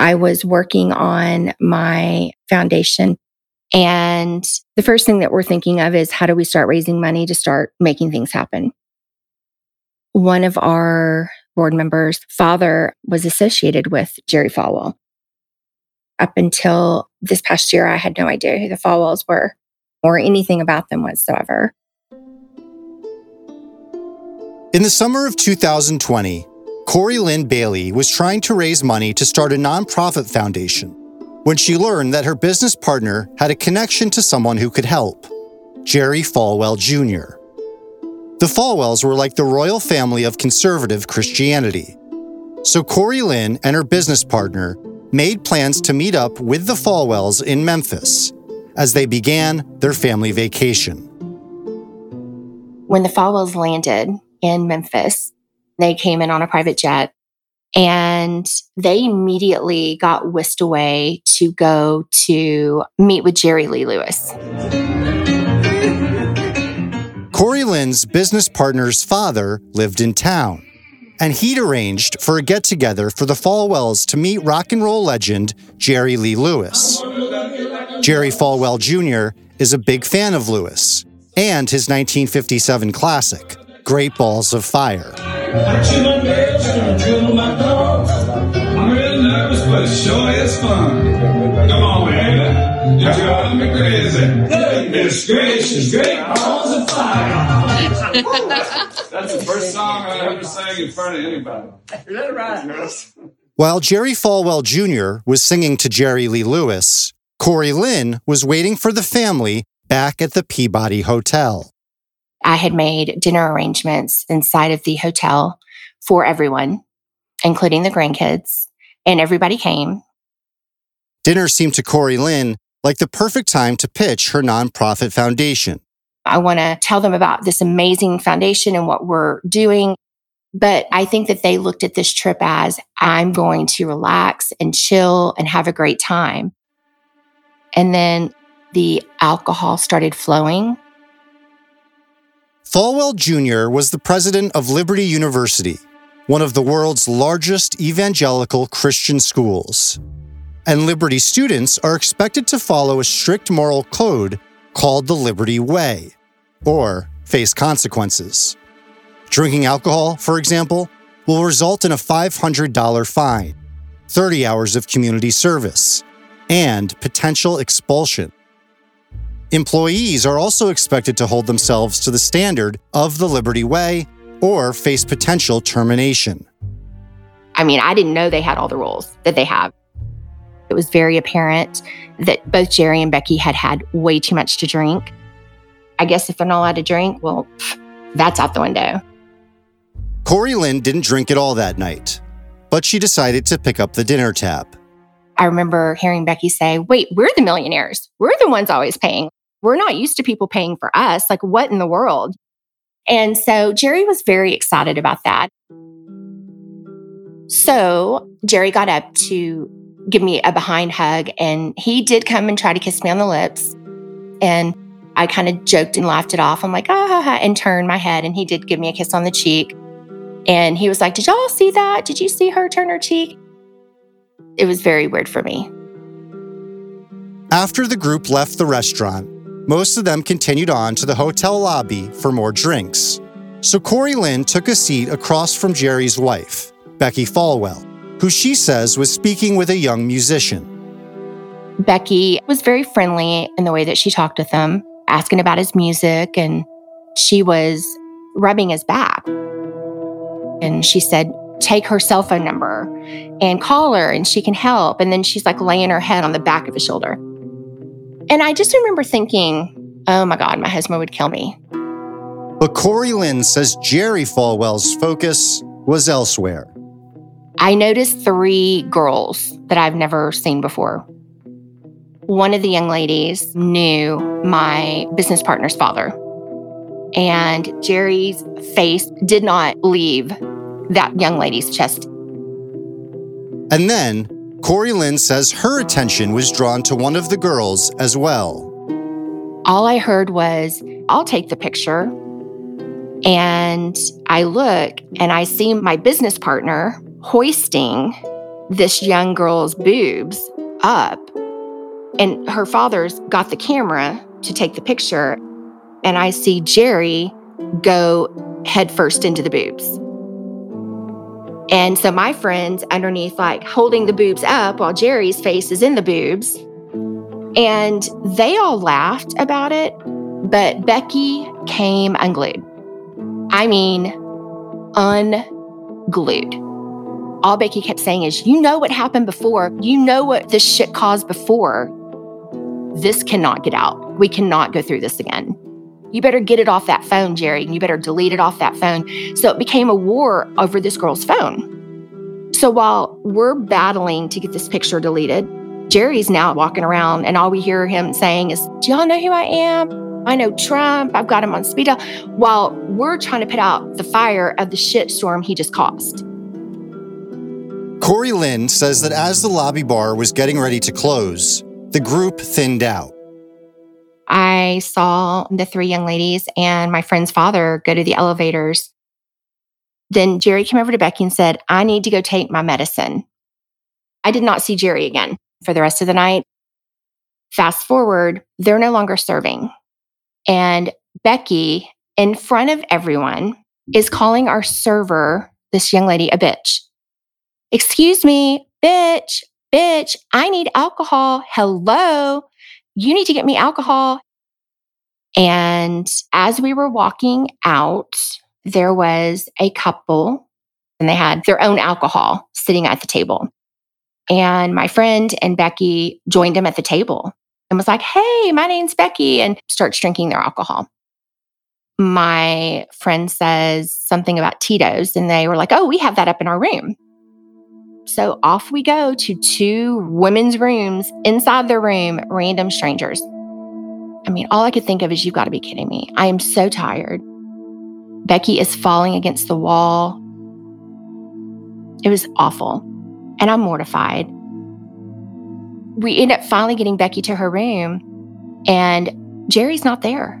I was working on my foundation. And the first thing that we're thinking of is how do we start raising money to start making things happen? One of our board members' father was associated with Jerry Falwell. Up until this past year, I had no idea who the Falwells were or anything about them whatsoever. In the summer of 2020, Corey Lynn Bailey was trying to raise money to start a nonprofit foundation when she learned that her business partner had a connection to someone who could help Jerry Falwell Jr. The Falwells were like the royal family of conservative Christianity. So Corey Lynn and her business partner made plans to meet up with the Falwells in Memphis as they began their family vacation. When the Falwells landed in Memphis, they came in on a private jet and they immediately got whisked away to go to meet with Jerry Lee Lewis. Corey Lynn's business partner's father lived in town, and he'd arranged for a get together for the Falwells to meet rock and roll legend Jerry Lee Lewis. Jerry Falwell Jr. is a big fan of Lewis and his 1957 classic, Great Balls of Fire. I'm really nervous, but it sure is fun. Come on, man. You drive me crazy. Goodness gracious, great balls of fire. That's the first song I ever sang in front of anybody. Is that right? While Jerry Falwell Jr. was singing to Jerry Lee Lewis, Corey Lynn was waiting for the family back at the Peabody Hotel. I had made dinner arrangements inside of the hotel for everyone, including the grandkids, and everybody came. Dinner seemed to Corey Lynn like the perfect time to pitch her nonprofit foundation. I want to tell them about this amazing foundation and what we're doing. But I think that they looked at this trip as I'm going to relax and chill and have a great time. And then the alcohol started flowing. Falwell Jr. was the president of Liberty University, one of the world's largest evangelical Christian schools. And Liberty students are expected to follow a strict moral code called the Liberty Way, or face consequences. Drinking alcohol, for example, will result in a $500 fine, 30 hours of community service, and potential expulsion. Employees are also expected to hold themselves to the standard of the Liberty Way or face potential termination. I mean, I didn't know they had all the rules that they have. It was very apparent that both Jerry and Becky had had way too much to drink. I guess if they're not allowed to drink, well, that's out the window. Corey Lynn didn't drink at all that night, but she decided to pick up the dinner tab. I remember hearing Becky say, Wait, we're the millionaires. We're the ones always paying. We're not used to people paying for us. Like, what in the world? And so Jerry was very excited about that. So Jerry got up to give me a behind hug, and he did come and try to kiss me on the lips. And I kind of joked and laughed it off. I'm like, ah, and turned my head, and he did give me a kiss on the cheek. And he was like, Did y'all see that? Did you see her turn her cheek? It was very weird for me. After the group left the restaurant, most of them continued on to the hotel lobby for more drinks. So Corey Lynn took a seat across from Jerry's wife, Becky Falwell, who she says was speaking with a young musician. Becky was very friendly in the way that she talked with him, asking about his music, and she was rubbing his back. And she said, Take her cell phone number and call her, and she can help. And then she's like laying her head on the back of his shoulder. And I just remember thinking, oh my God, my husband would kill me. But Corey Lynn says Jerry Falwell's focus was elsewhere. I noticed three girls that I've never seen before. One of the young ladies knew my business partner's father, and Jerry's face did not leave that young lady's chest. And then Corey Lynn says her attention was drawn to one of the girls as well. All I heard was, I'll take the picture. And I look and I see my business partner hoisting this young girl's boobs up. And her father's got the camera to take the picture. And I see Jerry go headfirst into the boobs. And so my friend's underneath, like holding the boobs up while Jerry's face is in the boobs. And they all laughed about it, but Becky came unglued. I mean, unglued. All Becky kept saying is, You know what happened before. You know what this shit caused before. This cannot get out. We cannot go through this again. You better get it off that phone, Jerry, and you better delete it off that phone. So it became a war over this girl's phone. So while we're battling to get this picture deleted, Jerry's now walking around, and all we hear him saying is, Do y'all know who I am? I know Trump. I've got him on speed dial. While we're trying to put out the fire of the shitstorm he just caused. Corey Lynn says that as the lobby bar was getting ready to close, the group thinned out. I saw the three young ladies and my friend's father go to the elevators. Then Jerry came over to Becky and said, I need to go take my medicine. I did not see Jerry again for the rest of the night. Fast forward, they're no longer serving. And Becky, in front of everyone, is calling our server, this young lady, a bitch. Excuse me, bitch, bitch, I need alcohol. Hello you need to get me alcohol. And as we were walking out, there was a couple and they had their own alcohol sitting at the table. And my friend and Becky joined them at the table and was like, Hey, my name's Becky, and starts drinking their alcohol. My friend says something about Tito's, and they were like, Oh, we have that up in our room. So off we go to two women's rooms inside their room, random strangers. I mean, all I could think of is, you've got to be kidding me. I am so tired. Becky is falling against the wall. It was awful. And I'm mortified. We end up finally getting Becky to her room, and Jerry's not there.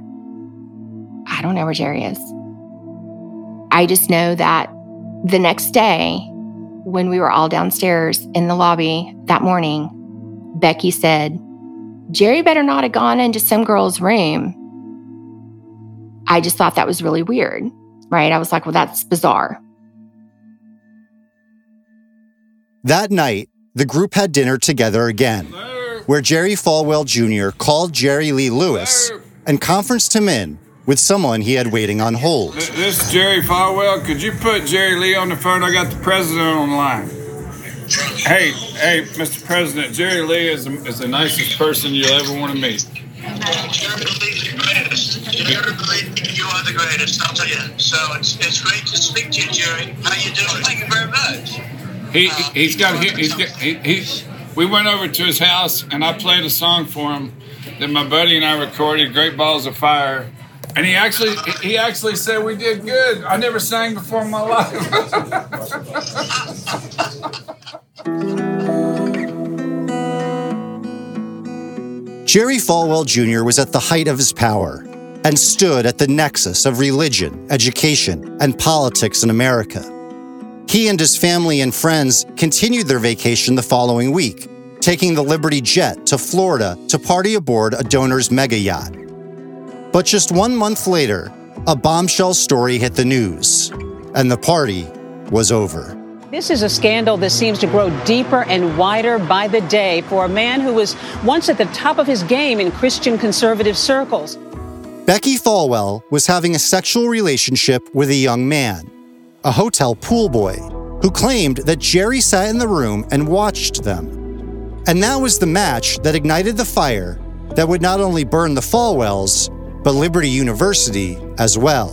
I don't know where Jerry is. I just know that the next day, when we were all downstairs in the lobby that morning, Becky said, Jerry better not have gone into some girl's room. I just thought that was really weird, right? I was like, well, that's bizarre. That night, the group had dinner together again, where Jerry Falwell Jr. called Jerry Lee Lewis and conferenced him in with someone he had waiting on hold. This is Jerry Falwell. Could you put Jerry Lee on the phone? I got the president on the line. Hey, hey, Mr. President, Jerry Lee is the, is the nicest person you'll ever want to meet. Jerry Lee, you are the greatest, I'll tell you. So it's, it's great to speak to you, Jerry. How you doing? Thank you very much. He, he's got, he, he's got, he, he, we went over to his house and I played a song for him that my buddy and I recorded, Great Balls of Fire. And he actually he actually said we did good. I never sang before in my life. Jerry Falwell Jr. was at the height of his power and stood at the nexus of religion, education, and politics in America. He and his family and friends continued their vacation the following week, taking the Liberty Jet to Florida to party aboard a donor's mega yacht. But just one month later, a bombshell story hit the news, and the party was over. This is a scandal that seems to grow deeper and wider by the day for a man who was once at the top of his game in Christian conservative circles. Becky Falwell was having a sexual relationship with a young man, a hotel pool boy, who claimed that Jerry sat in the room and watched them. And that was the match that ignited the fire that would not only burn the Falwells, but Liberty University as well.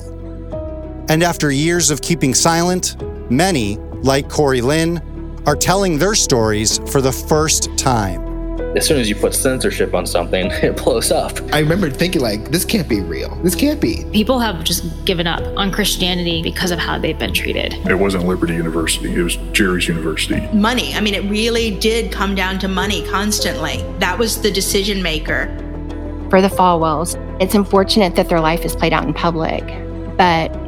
And after years of keeping silent, many, like Corey Lynn, are telling their stories for the first time. As soon as you put censorship on something, it blows up. I remember thinking, like, this can't be real. This can't be. People have just given up on Christianity because of how they've been treated. It wasn't Liberty University, it was Jerry's University. Money. I mean, it really did come down to money constantly. That was the decision maker. For the Falwells, it's unfortunate that their life is played out in public, but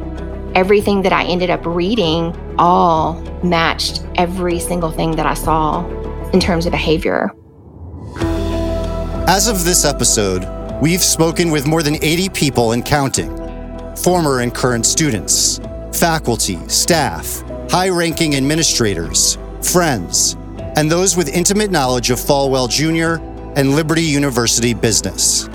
everything that I ended up reading all matched every single thing that I saw in terms of behavior. As of this episode, we've spoken with more than 80 people and counting former and current students, faculty, staff, high ranking administrators, friends, and those with intimate knowledge of Falwell Jr. and Liberty University business.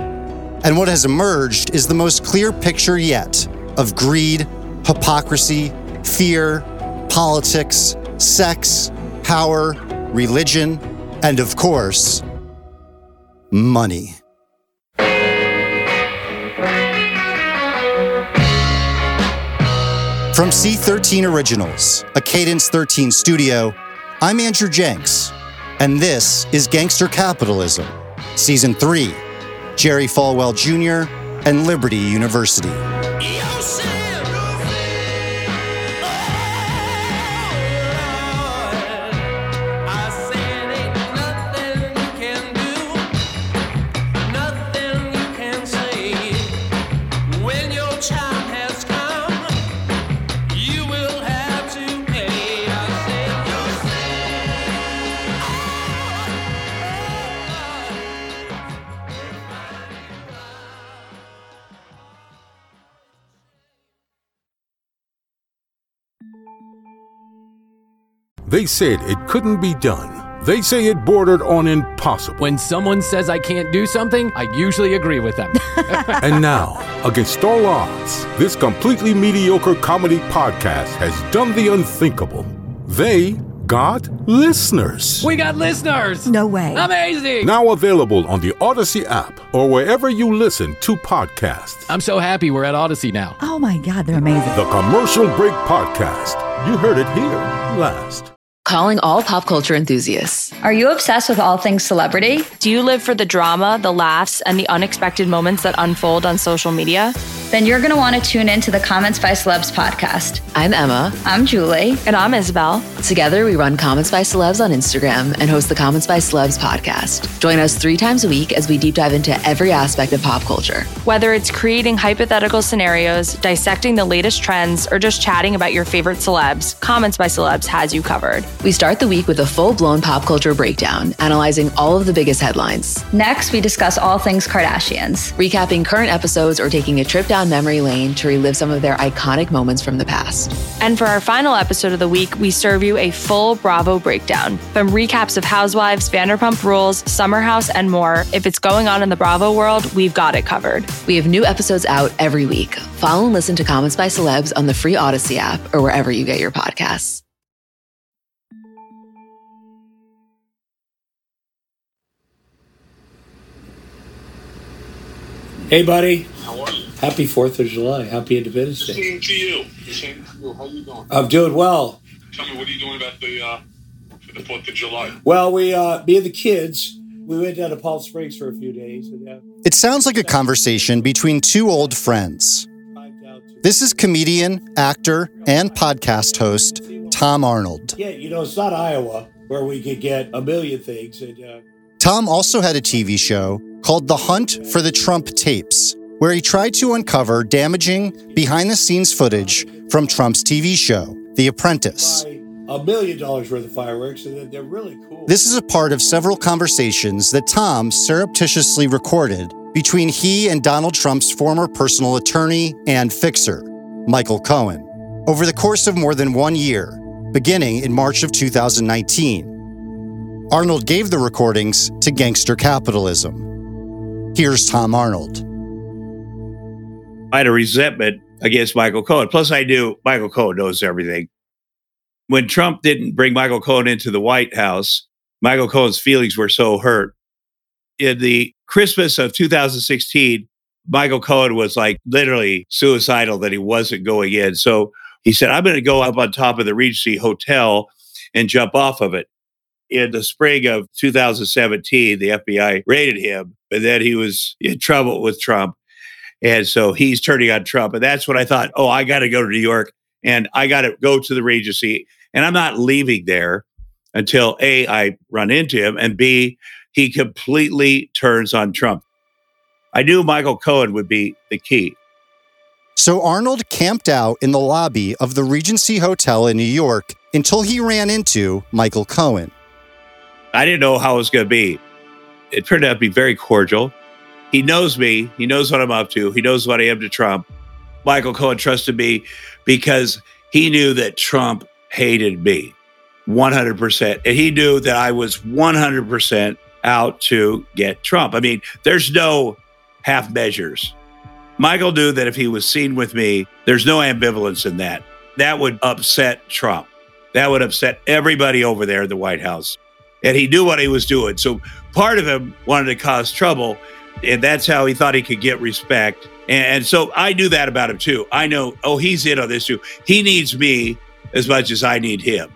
And what has emerged is the most clear picture yet of greed, hypocrisy, fear, politics, sex, power, religion, and of course, money. From C13 Originals, a Cadence 13 studio, I'm Andrew Jenks, and this is Gangster Capitalism, Season 3 Jerry Falwell Jr. and Liberty University. They said it couldn't be done. They say it bordered on impossible. When someone says I can't do something, I usually agree with them. and now, against all odds, this completely mediocre comedy podcast has done the unthinkable. They got listeners. We got listeners. No way. Amazing. Now available on the Odyssey app or wherever you listen to podcasts. I'm so happy we're at Odyssey now. Oh my God, they're amazing. The Commercial Break Podcast. You heard it here last. Calling all pop culture enthusiasts. Are you obsessed with all things celebrity? Do you live for the drama, the laughs, and the unexpected moments that unfold on social media? Then you're going to want to tune in to the Comments by Celebs podcast. I'm Emma. I'm Julie. And I'm Isabel. Together, we run Comments by Celebs on Instagram and host the Comments by Celebs podcast. Join us three times a week as we deep dive into every aspect of pop culture. Whether it's creating hypothetical scenarios, dissecting the latest trends, or just chatting about your favorite celebs, Comments by Celebs has you covered. We start the week with a full blown pop culture breakdown, analyzing all of the biggest headlines. Next, we discuss all things Kardashians, recapping current episodes or taking a trip down memory lane to relive some of their iconic moments from the past. And for our final episode of the week, we serve you a full Bravo breakdown. From recaps of Housewives, Vanderpump Rules, Summer House, and more, if it's going on in the Bravo world, we've got it covered. We have new episodes out every week. Follow and listen to Comments by Celebs on the free Odyssey app or wherever you get your podcasts. Hey, buddy. How are you? Happy 4th of July. Happy Independence Day. Same to you. Same to you. How you doing? I'm doing well. Tell me, what are you doing about the, uh, for the 4th of July? Well, we, uh, me and the kids, we went down to Palm Springs for a few days. And, uh, It sounds like a conversation between two old friends. This is comedian, actor, and podcast host Tom Arnold. yeah, you know, it's not Iowa where we could get a million things. And, uh, Tom also had a TV show called The Hunt for the Trump Tapes, where he tried to uncover damaging behind the scenes footage from Trump's TV show, The Apprentice. a million dollars worth of fireworks, and they're really cool. This is a part of several conversations that Tom surreptitiously recorded between he and Donald Trump's former personal attorney and fixer, Michael Cohen, over the course of more than one year, beginning in March of 2019. Arnold gave the recordings to Gangster Capitalism. Here's Tom Arnold. I had a resentment against Michael Cohen. Plus, I knew Michael Cohen knows everything. When Trump didn't bring Michael Cohen into the White House, Michael Cohen's feelings were so hurt. In the Christmas of 2016, Michael Cohen was like literally suicidal that he wasn't going in. So he said, I'm going to go up on top of the Regency Hotel and jump off of it. In the spring of 2017, the FBI raided him, and then he was in trouble with Trump. And so he's turning on Trump. And that's when I thought, oh, I got to go to New York and I got to go to the Regency. And I'm not leaving there until A, I run into him, and B, he completely turns on Trump. I knew Michael Cohen would be the key. So Arnold camped out in the lobby of the Regency Hotel in New York until he ran into Michael Cohen. I didn't know how it was going to be. It turned out to be very cordial. He knows me. He knows what I'm up to. He knows what I am to Trump. Michael Cohen trusted me because he knew that Trump hated me 100%. And he knew that I was 100% out to get Trump. I mean, there's no half measures. Michael knew that if he was seen with me, there's no ambivalence in that. That would upset Trump. That would upset everybody over there in the White House. And he knew what he was doing. So part of him wanted to cause trouble. And that's how he thought he could get respect. And, so I knew that about him too. I know, oh, he's in on this too. He needs me as much as I need him.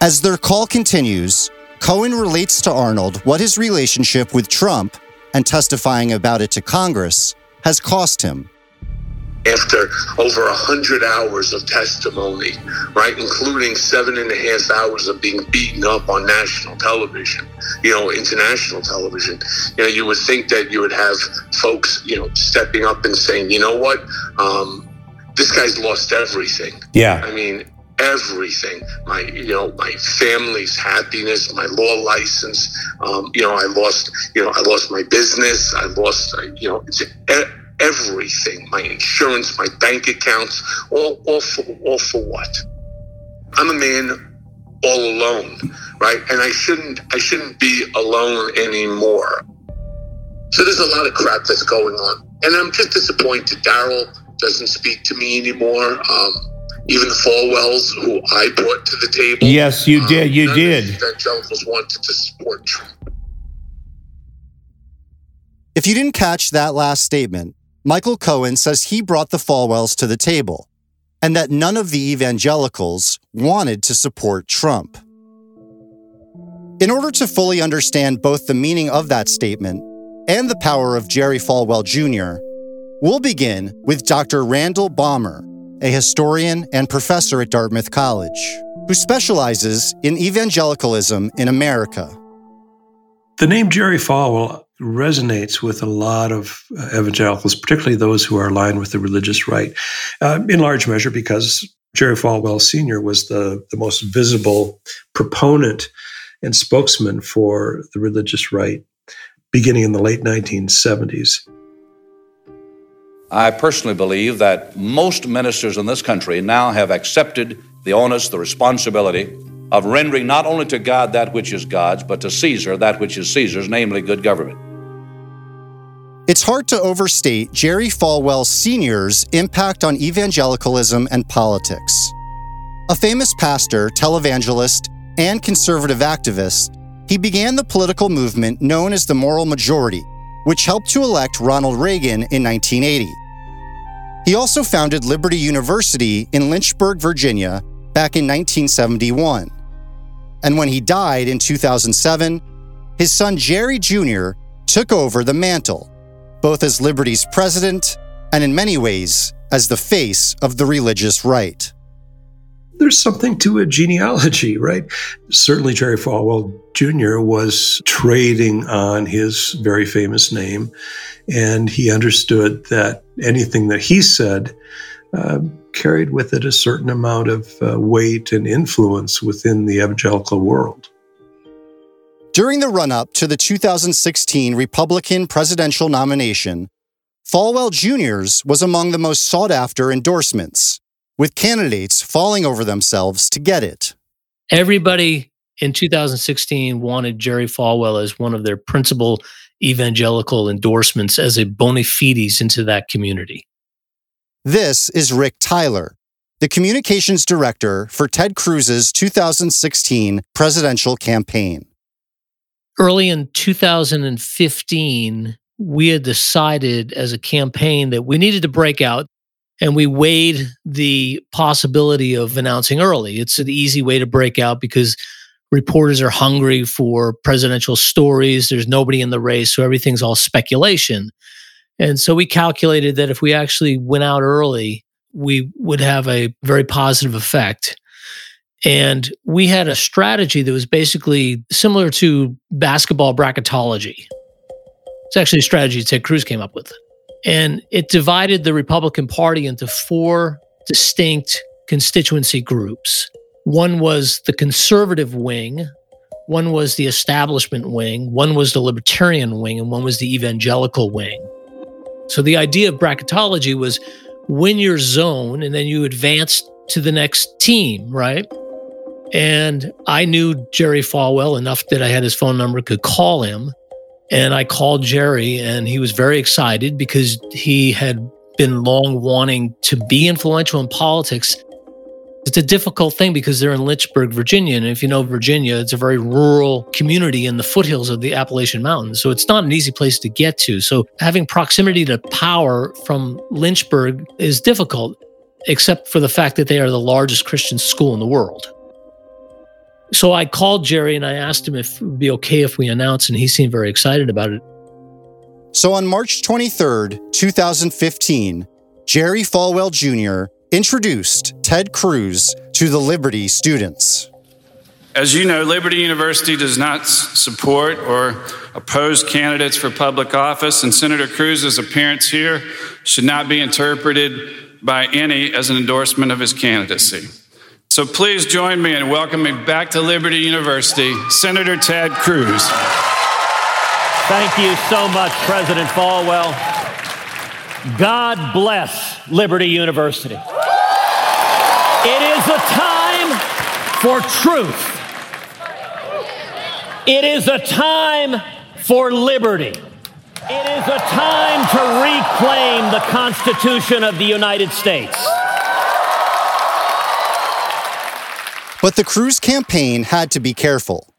As their call continues, Cohen relates to Arnold what his relationship with Trump and testifying about it to Congress has cost him. After over a hundred hours of testimony, right, including seven and a half hours of being beaten up on national television, you know, international television, you know, you would think that you would have folks, you know, stepping up and saying, you know what, um, this guy's lost everything. Yeah. I mean, everything my you know my family's happiness my law license um, you know i lost you know i lost my business i lost uh, you know everything my insurance my bank accounts all all for all for what i'm a man all alone right and i shouldn't i shouldn't be alone anymore so there's a lot of crap that's going on and i'm just disappointed daryl doesn't speak to me anymore um, even the Falwells, who I brought to the table. Yes, you um, did. You did. evangelicals wanted to support Trump. If you didn't catch that last statement, Michael Cohen says he brought the Falwells to the table and that none of the evangelicals wanted to support Trump. In order to fully understand both the meaning of that statement and the power of Jerry Falwell Jr., we'll begin with Dr. Randall Balmer, a historian and professor at Dartmouth College, who specializes in evangelicalism in America. The name Jerry Falwell resonates with a lot of uh, evangelicals, particularly those who are aligned with the religious right, uh, in large measure because Jerry Falwell Sr. was the, the most visible proponent and spokesman for the religious right beginning in the late 1970s. I personally believe that most ministers in this country now have accepted the onus, the responsibility of rendering not only to God that which is God's, but to Caesar that which is Caesar's, namely good government. It's hard to overstate Jerry Falwell Sr.'s impact on evangelicalism and politics. A famous pastor, televangelist, and conservative activist, he began the political movement known as the Moral Majority, which helped to elect Ronald Reagan in 1980. He also founded Liberty University in Lynchburg, Virginia, back in 1971. And when he died in 2007, his son Jerry Jr. took over the mantle, both as Liberty's president and in many ways as the face of the religious right there's something to a genealogy, right? Certainly, Jerry Falwell Jr. was trading on his very famous name, and he understood that anything that he said uh, carried with it a certain amount of uh, weight and influence within the evangelical world. During the run up to the 2016 Republican presidential nomination, Falwell Jr.'s was among the most sought after endorsements with candidates falling over themselves to get it. Everybody in 2016 wanted Jerry Falwell as one of their principal evangelical endorsements as a bona fides into that community. This is Rick Tyler, the communications director for Ted Cruz's 2016 presidential campaign. Early in 2015, we had decided as a campaign that we needed to break out and we weighed the possibility of announcing early. It's an easy way to break out because reporters are hungry for presidential stories. There's nobody in the race, so everything's all speculation. And so we calculated that if we actually went out early, we would have a very positive effect. And we had a strategy that was basically similar to basketball bracketology. It's actually a strategy Ted Cruz came up with. And it divided the Republican Party into four distinct constituency groups. One was the conservative wing, one was the establishment wing, one was the libertarian wing, and one was the evangelical wing. So the idea of bracketology was win your zone and then you advance to the next team, right? And I knew Jerry Falwell enough that I had his phone number, could call him. And I called Jerry, and he was very excited because he had been long wanting to be influential in politics. It's a difficult thing because they're in Lynchburg, Virginia. And if you know Virginia, it's a very rural community in the foothills of the Appalachian Mountains. So it's not an easy place to get to. So having proximity to power from Lynchburg is difficult, except for the fact that they are the largest Christian school in the world. So I called Jerry and I asked him if it would be okay if we announce, and he seemed very excited about it. So on March 23rd, 2015, Jerry Falwell Jr. introduced Ted Cruz to the Liberty students. As you know, Liberty University does not support or oppose candidates for public office, and Senator Cruz's appearance here should not be interpreted by any as an endorsement of his candidacy. So please join me in welcoming back to Liberty University Senator Ted Cruz. Thank you so much, President Falwell. God bless Liberty University. It is a time for truth. It is a time for liberty. It is a time to reclaim the Constitution of the United States. But the Cruz campaign had to be careful.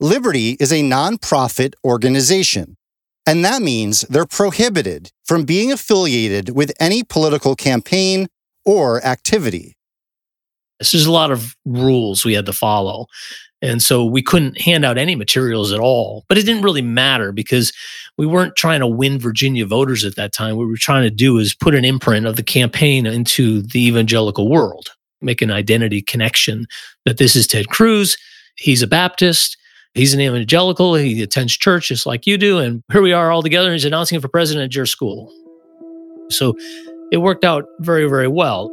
Liberty is a nonprofit organization, and that means they're prohibited from being affiliated with any political campaign or activity. This is a lot of rules we had to follow. And so we couldn't hand out any materials at all. But it didn't really matter because we weren't trying to win Virginia voters at that time. What we were trying to do is put an imprint of the campaign into the evangelical world make an identity connection that this is Ted Cruz. He's a Baptist. He's an evangelical. He attends church just like you do. And here we are all together. And he's announcing for president at your school. So it worked out very, very well.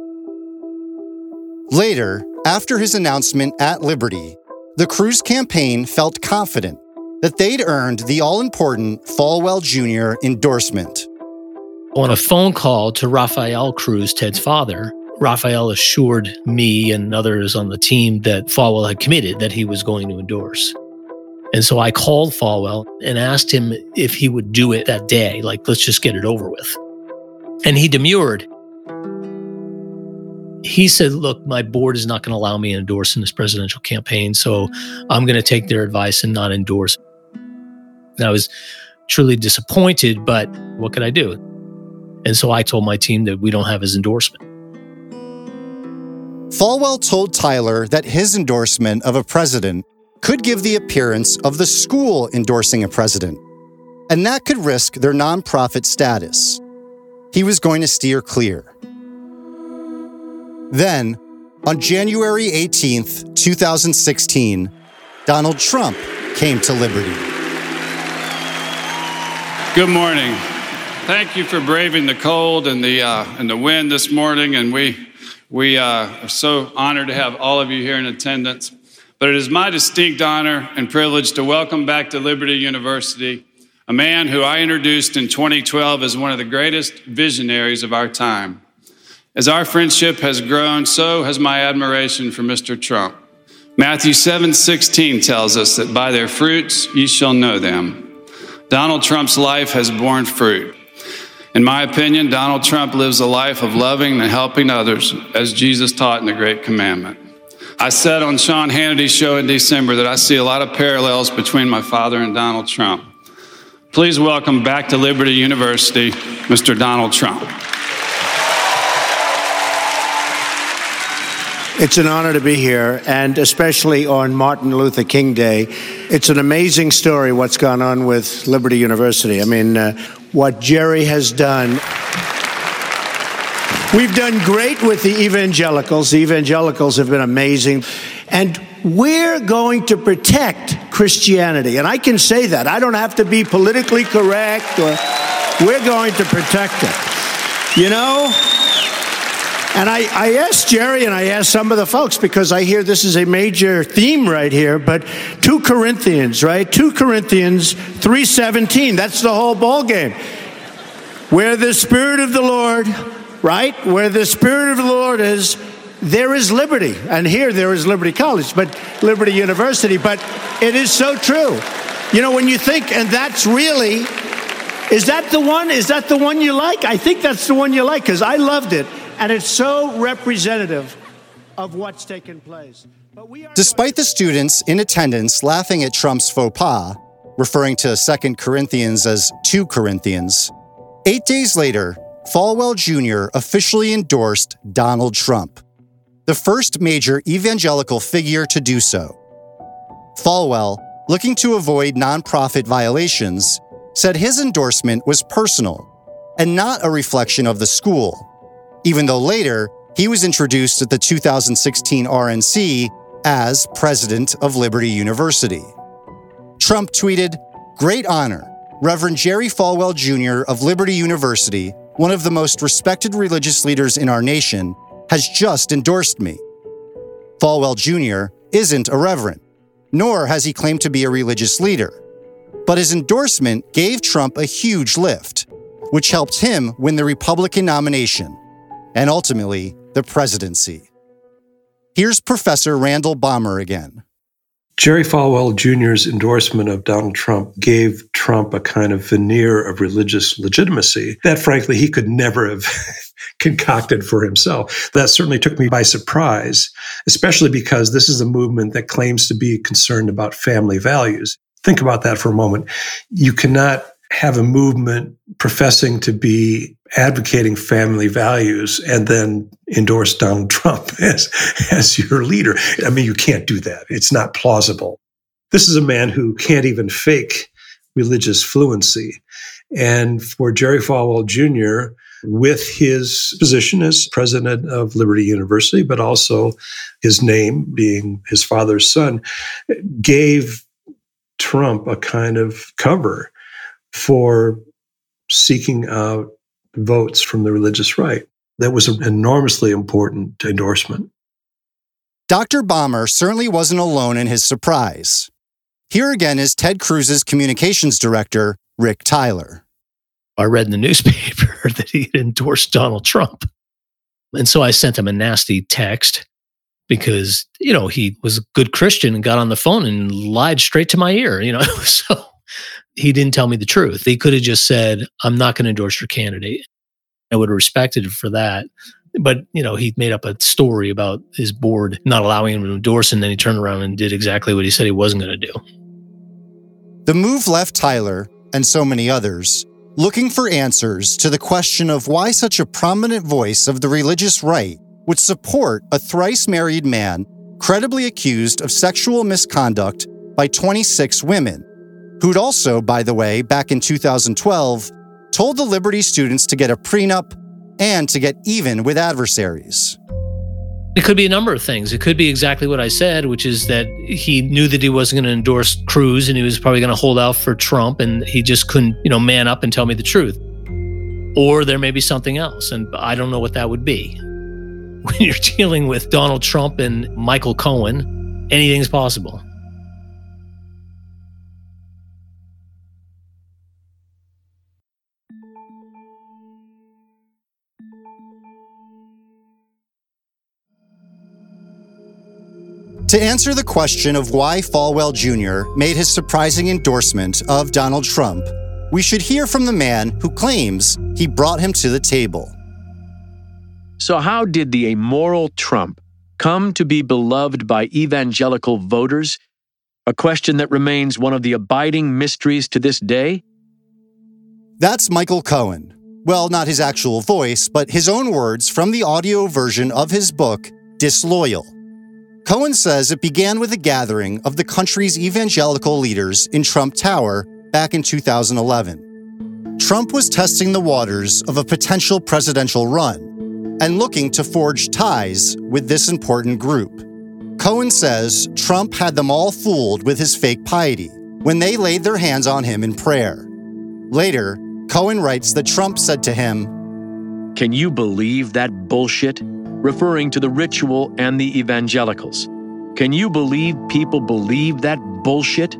Later, after his announcement at Liberty, the Cruz campaign felt confident that they'd earned the all important Falwell Jr. endorsement. On a phone call to Rafael Cruz, Ted's father, Rafael assured me and others on the team that Falwell had committed that he was going to endorse. And so I called Falwell and asked him if he would do it that day. Like, let's just get it over with. And he demurred. He said, Look, my board is not going to allow me to endorse in this presidential campaign. So I'm going to take their advice and not endorse. And I was truly disappointed, but what could I do? And so I told my team that we don't have his endorsement. Falwell told Tyler that his endorsement of a president could give the appearance of the school endorsing a president, and that could risk their nonprofit status. He was going to steer clear. Then, on January 18th, 2016, Donald Trump came to Liberty. Good morning. Thank you for braving the cold and the, uh, and the wind this morning, and we we uh, are so honored to have all of you here in attendance. But it is my distinct honor and privilege to welcome back to Liberty University a man who I introduced in 2012 as one of the greatest visionaries of our time. As our friendship has grown, so has my admiration for Mr. Trump. Matthew 7:16 tells us that by their fruits ye shall know them. Donald Trump's life has borne fruit. In my opinion, Donald Trump lives a life of loving and helping others as Jesus taught in the Great Commandment. I said on Sean Hannity's show in December that I see a lot of parallels between my father and Donald Trump. Please welcome back to Liberty University, Mr. Donald Trump. It's an honor to be here, and especially on Martin Luther King Day. It's an amazing story what's gone on with Liberty University. I mean, uh, what Jerry has done. We've done great with the evangelicals. The evangelicals have been amazing. And we're going to protect Christianity. And I can say that. I don't have to be politically correct or we're going to protect it. You know? And I, I asked Jerry and I asked some of the folks because I hear this is a major theme right here, but 2 Corinthians, right? 2 Corinthians 3:17. That's the whole ball game. Where the spirit of the Lord, right? Where the spirit of the Lord is, there is liberty. And here there is Liberty College, but Liberty University, but it is so true. You know, when you think and that's really is that the one? Is that the one you like? I think that's the one you like because I loved it and it's so representative of what's taken place. Despite the students in attendance laughing at Trump's faux pas, referring to 2 Corinthians as 2 Corinthians, eight days later, Falwell Jr. officially endorsed Donald Trump, the first major evangelical figure to do so. Falwell, looking to avoid nonprofit violations, said his endorsement was personal and not a reflection of the school even though later he was introduced at the 2016 RNC as president of Liberty University. Trump tweeted, Great honor. Reverend Jerry Falwell Jr. of Liberty University, one of the most respected religious leaders in our nation, has just endorsed me. Falwell Jr. isn't a reverend, nor has he claimed to be a religious leader. But his endorsement gave Trump a huge lift, which helped him win the Republican nomination and ultimately the presidency. Here's Professor Randall Balmer again. Jerry Falwell Jr.'s endorsement of Donald Trump gave Trump a kind of veneer of religious legitimacy that, frankly, he could never have concocted for himself. That certainly took me by surprise, especially because this is a movement that claims to be concerned about family values. Think about that for a moment. You cannot have a movement professing to be advocating family values and then endorse Donald Trump as, as your leader. I mean, you can't do that. It's not plausible. This is a man who can't even fake religious fluency. And for Jerry Falwell Jr., with his position as president of Liberty University, but also his name being his father's son, gave Trump a kind of cover for seeking out votes from the religious right. That was an enormously important endorsement. Dr. Balmer certainly wasn't alone in his surprise. Here again is Ted Cruz's communications director, Rick Tyler. I read in the newspaper that he had endorsed Donald Trump. And so I sent him a nasty text because, you know, he was a good Christian and got on the phone and lied straight to my ear, you know. so he didn't tell me the truth. He could have just said, I'm not going to endorse your candidate. I would have respected him for that. But, you know, he made up a story about his board not allowing him to endorse, and then he turned around and did exactly what he said he wasn't going to do. The move left Tyler, and so many others, looking for answers to the question of why such a prominent voice of the religious right would support a thrice married man credibly accused of sexual misconduct by 26 women who'd also, by the way, back in 2012, told the Liberty students to get a prenup and to get even with adversaries. It could be a number of things. It could be exactly what I said, which is that he knew that he wasn't going to endorse Cruz and he was probably going to hold out for Trump and he just couldn't, you know, man up and tell me the truth. Or there may be something else, and I don't know what that would be. When you're dealing with Donald Trump and Michael Cohen, anything's possible. To answer the question of why Falwell Jr. made his surprising endorsement of Donald Trump, we should hear from the man who claims he brought him to the table. So, how did the amoral Trump come to be beloved by evangelical voters? A question that remains one of the abiding mysteries to this day. That's Michael Cohen. Well, not his actual voice, but his own words from the audio version of his book, Disloyal. Cohen says it began with a gathering of the country's evangelical leaders in Trump Tower back in 2011. Trump was testing the waters of a potential presidential run and looking to forge ties with this important group. Cohen says Trump had them all fooled with his fake piety when they laid their hands on him in prayer. Later, Cohen writes that Trump said to him, Can you believe that bullshit? Referring to the ritual and the evangelicals. Can you believe people believe that bullshit?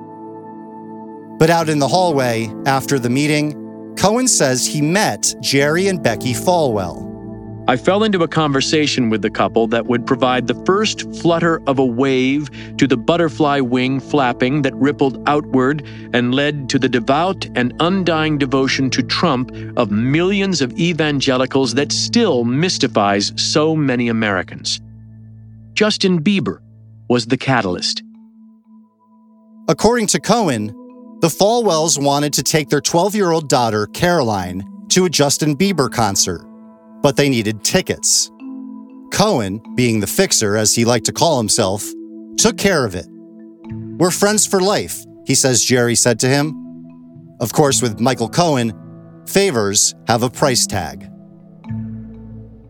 But out in the hallway, after the meeting, Cohen says he met Jerry and Becky Falwell. I fell into a conversation with the couple that would provide the first flutter of a wave to the butterfly wing flapping that rippled outward and led to the devout and undying devotion to Trump of millions of evangelicals that still mystifies so many Americans. Justin Bieber was the catalyst. According to Cohen, the Falwells wanted to take their 12 year old daughter, Caroline, to a Justin Bieber concert but they needed tickets. Cohen, being the fixer as he liked to call himself, took care of it. We're friends for life, he says Jerry said to him. Of course, with Michael Cohen, favors have a price tag.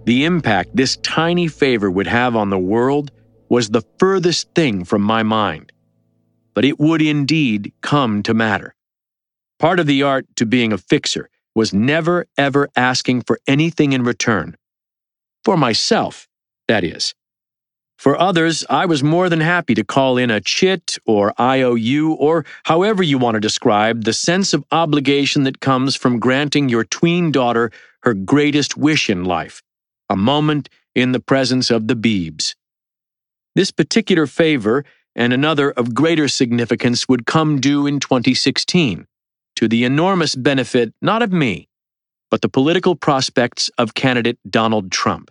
The impact this tiny favor would have on the world was the furthest thing from my mind. But it would indeed come to matter. Part of the art to being a fixer was never, ever asking for anything in return. For myself, that is. For others, I was more than happy to call in a chit or IOU or however you want to describe the sense of obligation that comes from granting your tween daughter her greatest wish in life a moment in the presence of the Beebs. This particular favor and another of greater significance would come due in 2016 to the enormous benefit not of me, but the political prospects of candidate Donald Trump.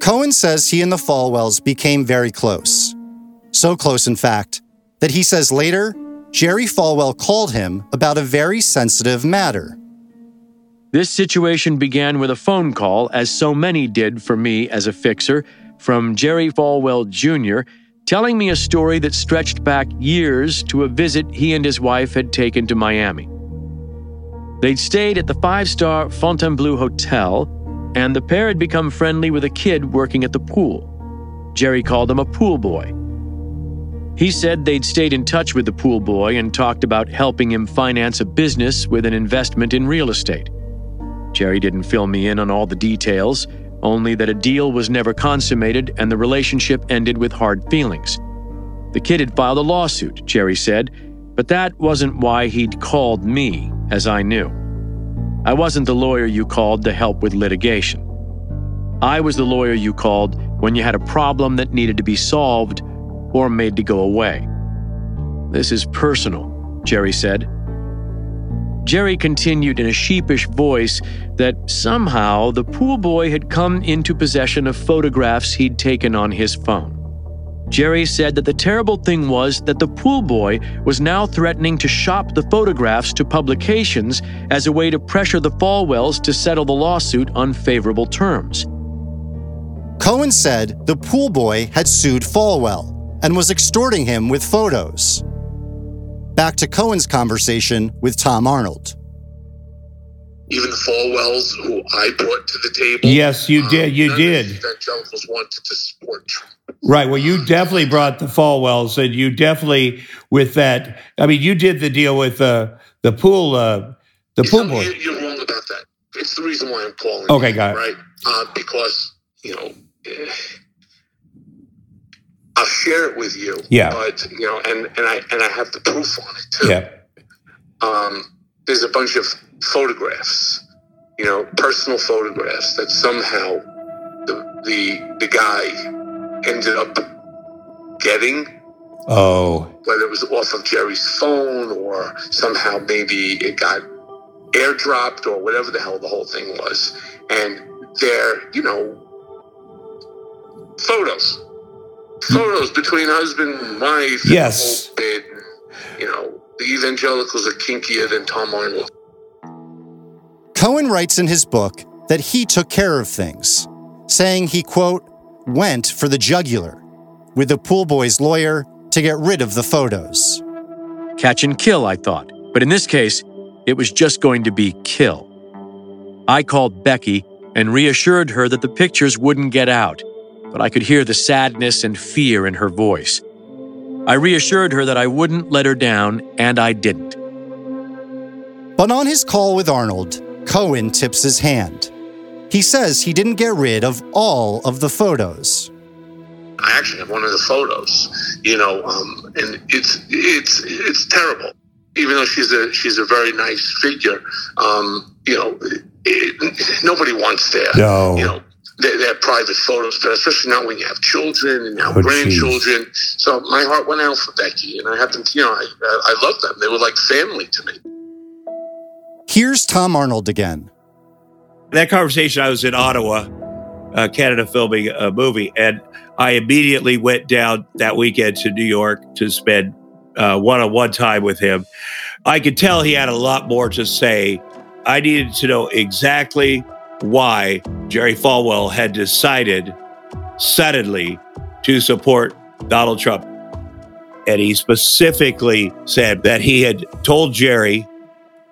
Cohen says he and the Falwells became very close. So close, in fact, that he says later, Jerry Falwell called him about a very sensitive matter. This situation began with a phone call, as so many did for me as a fixer, from Jerry Falwell Jr., telling me a story that stretched back years to a visit he and his wife had taken to Miami. They'd stayed at the five star Fontainebleau Hotel, and the pair had become friendly with a kid working at the pool. Jerry called him a pool boy. He said they'd stayed in touch with the pool boy and talked about helping him finance a business with an investment in real estate. Jerry didn't fill me in on all the details, only that a deal was never consummated and the relationship ended with hard feelings. The kid had filed a lawsuit, Jerry said, but that wasn't why he'd called me, as I knew. I wasn't the lawyer you called to help with litigation. I was the lawyer you called when you had a problem that needed to be solved or made to go away. This is personal, Jerry said. Jerry continued in a sheepish voice that somehow the pool boy had come into possession of photographs he'd taken on his phone. Jerry said that the terrible thing was that the pool boy was now threatening to shop the photographs to publications as a way to pressure the Falwells to settle the lawsuit on favorable terms. Cohen said the pool boy had sued Falwell and was extorting him with photos back to Cohen's conversation with Tom Arnold. Even the Falwells, who I brought to the table. Yes, you did. You did. evangelicals wanted to support Trump. Right. Well, you definitely brought the Falwells, and you definitely with that. I mean, you did the deal with uh, the pool, uh, the you pool know, boy. You're, you're wrong about that. It's the reason why I'm calling. Okay, you, got it. Right, uh, because you know. I'll share it with you. Yeah. But you know, and and I and I have the proof on it too. Yeah. Um, there's a bunch of photographs, you know, personal photographs that somehow the the the guy ended up getting, Oh. whether it was off of Jerry's phone or somehow maybe it got airdropped or whatever the hell the whole thing was. And they're, you know, photos. Photos between husband and wife. Yes. the whole bit. You know, the evangelicals are kinkier than Tom Arnold. Cohen writes in his book that he took care of things, saying he, quote, went for the jugular with the pool boy's lawyer to get rid of the photos. Catch and kill, I thought. But in this case, it was just going to be kill. I called Becky and reassured her that the pictures wouldn't get out, but I could hear the sadness and fear in her voice. I reassured her that I wouldn't let her down, and I didn't. But on his call with Arnold, Cohen tips his hand. He says he didn't get rid of all of the photos. I actually have one of the photos, you know, um, and it's it's it's terrible. Even though she's a she's a very nice figure, um, you know, it, it, nobody wants their no. you know their, their, private photos, but especially now when you have children and now oh, grandchildren. Geez. So my heart went out for Becky, and I have to, you know, I I love them. They were like family to me. Here's Tom Arnold again. That conversation, I was in Ottawa, uh, Canada, filming a movie, and I immediately went down that weekend to New York to spend one on one time with him. I could tell he had a lot more to say. I needed to know exactly why Jerry Falwell had decided suddenly to support Donald Trump. And he specifically said that he had told Jerry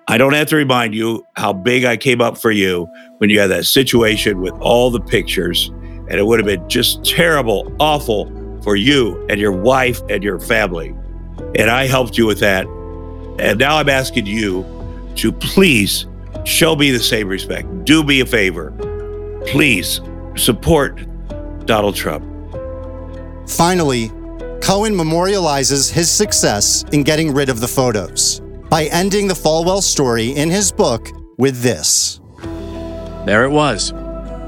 I don't have to remind you how big I came up for you when you had that situation with all the pictures. And it would have been just terrible, awful for you and your wife and your family. And I helped you with that. And now I'm asking you to please show me the same respect. Do me a favor. Please support Donald Trump. Finally, Cohen memorializes his success in getting rid of the photos by ending the Falwell story in his book with this. There it was,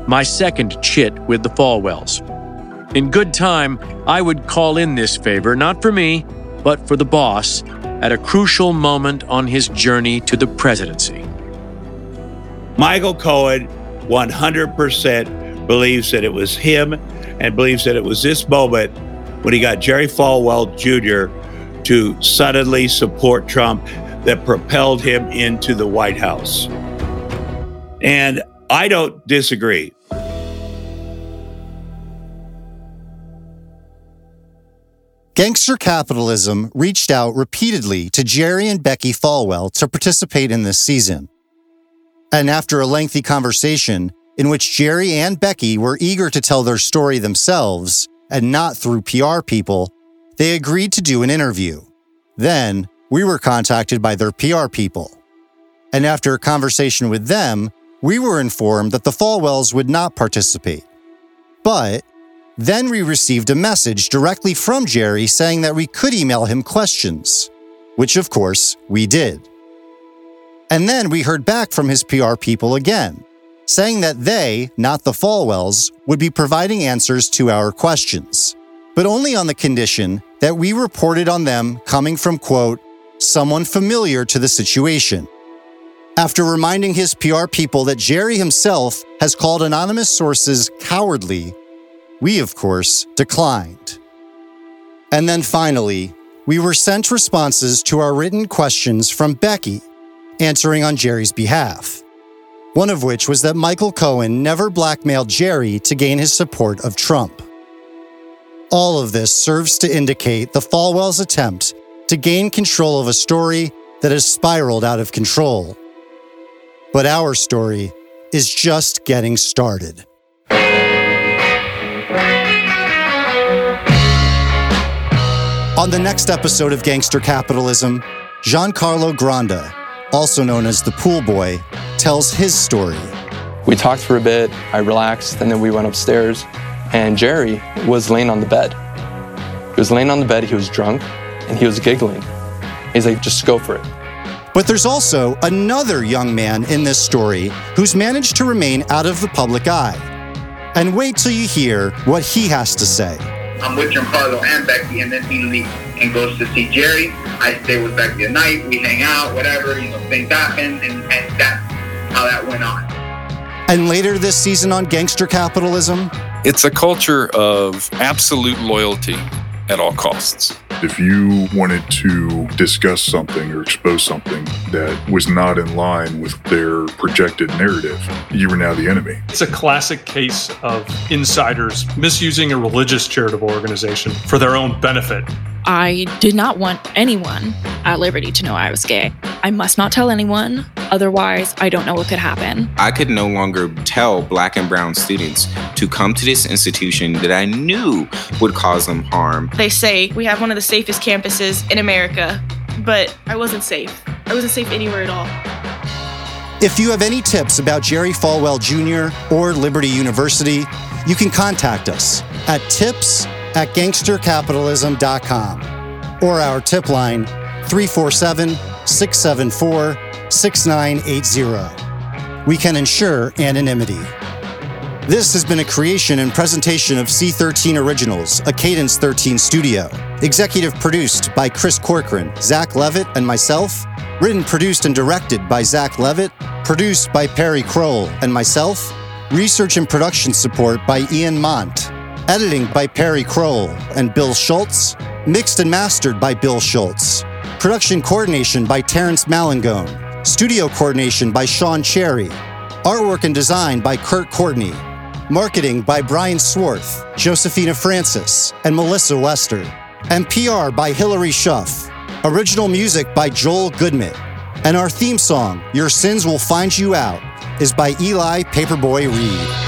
my second chit with the Falwells. In good time, I would call in this favor, not for me, but for the boss, at a crucial moment on his journey to the presidency. Michael Cohen 100% believes that it was him and believes that it was this moment when he got Jerry Falwell Jr. to suddenly support Trump that propelled him into the White House. And I don't disagree. Gangster Capitalism reached out repeatedly to Jerry and Becky Falwell to participate in this season. And after a lengthy conversation in which Jerry and Becky were eager to tell their story themselves and not through PR people, they agreed to do an interview. Then, we were contacted by their PR people. And after a conversation with them, we were informed that the Falwells would not participate. But then we received a message directly from Jerry saying that we could email him questions, which of course we did. And then we heard back from his PR people again, saying that they, not the Falwells, would be providing answers to our questions, but only on the condition that we reported on them coming from, quote, someone familiar to the situation. After reminding his PR people that Jerry himself has called anonymous sources cowardly, we, of course, declined. And then finally, we were sent responses to our written questions from Becky, answering on Jerry's behalf. One of which was that Michael Cohen never blackmailed Jerry to gain his support of Trump. All of this serves to indicate the Falwell's attempt to gain control of a story that has spiraled out of control. But our story is just getting started. On the next episode of Gangster Capitalism, Giancarlo Granda, also known as the Pool Boy, tells his story. We talked for a bit, I relaxed, and then we went upstairs, and Jerry was laying on the bed. He was laying on the bed, he was drunk, and he was giggling. He's like, just go for it. But there's also another young man in this story who's managed to remain out of the public eye. And wait till you hear what he has to say. I'm with Giancarlo and Becky, and then he leaves and goes to see Jerry. I stay with Becky at night. We hang out, whatever, you know, things happen, and, and that's how that went on. And later this season on Gangster Capitalism, it's a culture of absolute loyalty at all costs. If you wanted to discuss something or expose something that was not in line with their projected narrative, you were now the enemy. It's a classic case of insiders misusing a religious charitable organization for their own benefit. I did not want anyone at Liberty to know I was gay. I must not tell anyone, otherwise, I don't know what could happen. I could no longer tell black and brown students to come to this institution that I knew would cause them harm. They say we have one of the safest campuses in America, but I wasn't safe. I wasn't safe anywhere at all. If you have any tips about Jerry Falwell Jr. or Liberty University, you can contact us at tips at gangstercapitalism.com or our tip line 347 674 6980. We can ensure anonymity. This has been a creation and presentation of C13 Originals, a Cadence 13 studio. Executive produced by Chris Corcoran, Zach Levitt, and myself. Written, produced, and directed by Zach Levitt. Produced by Perry Kroll and myself. Research and production support by Ian Mont. Editing by Perry Kroll and Bill Schultz. Mixed and mastered by Bill Schultz. Production coordination by Terrence Malangone. Studio coordination by Sean Cherry. Artwork and design by Kurt Courtney. Marketing by Brian Swarth, Josephina Francis, and Melissa Lester. And PR by Hilary Schuff. Original music by Joel Goodman. And our theme song, Your Sins Will Find You Out, is by Eli Paperboy Reed.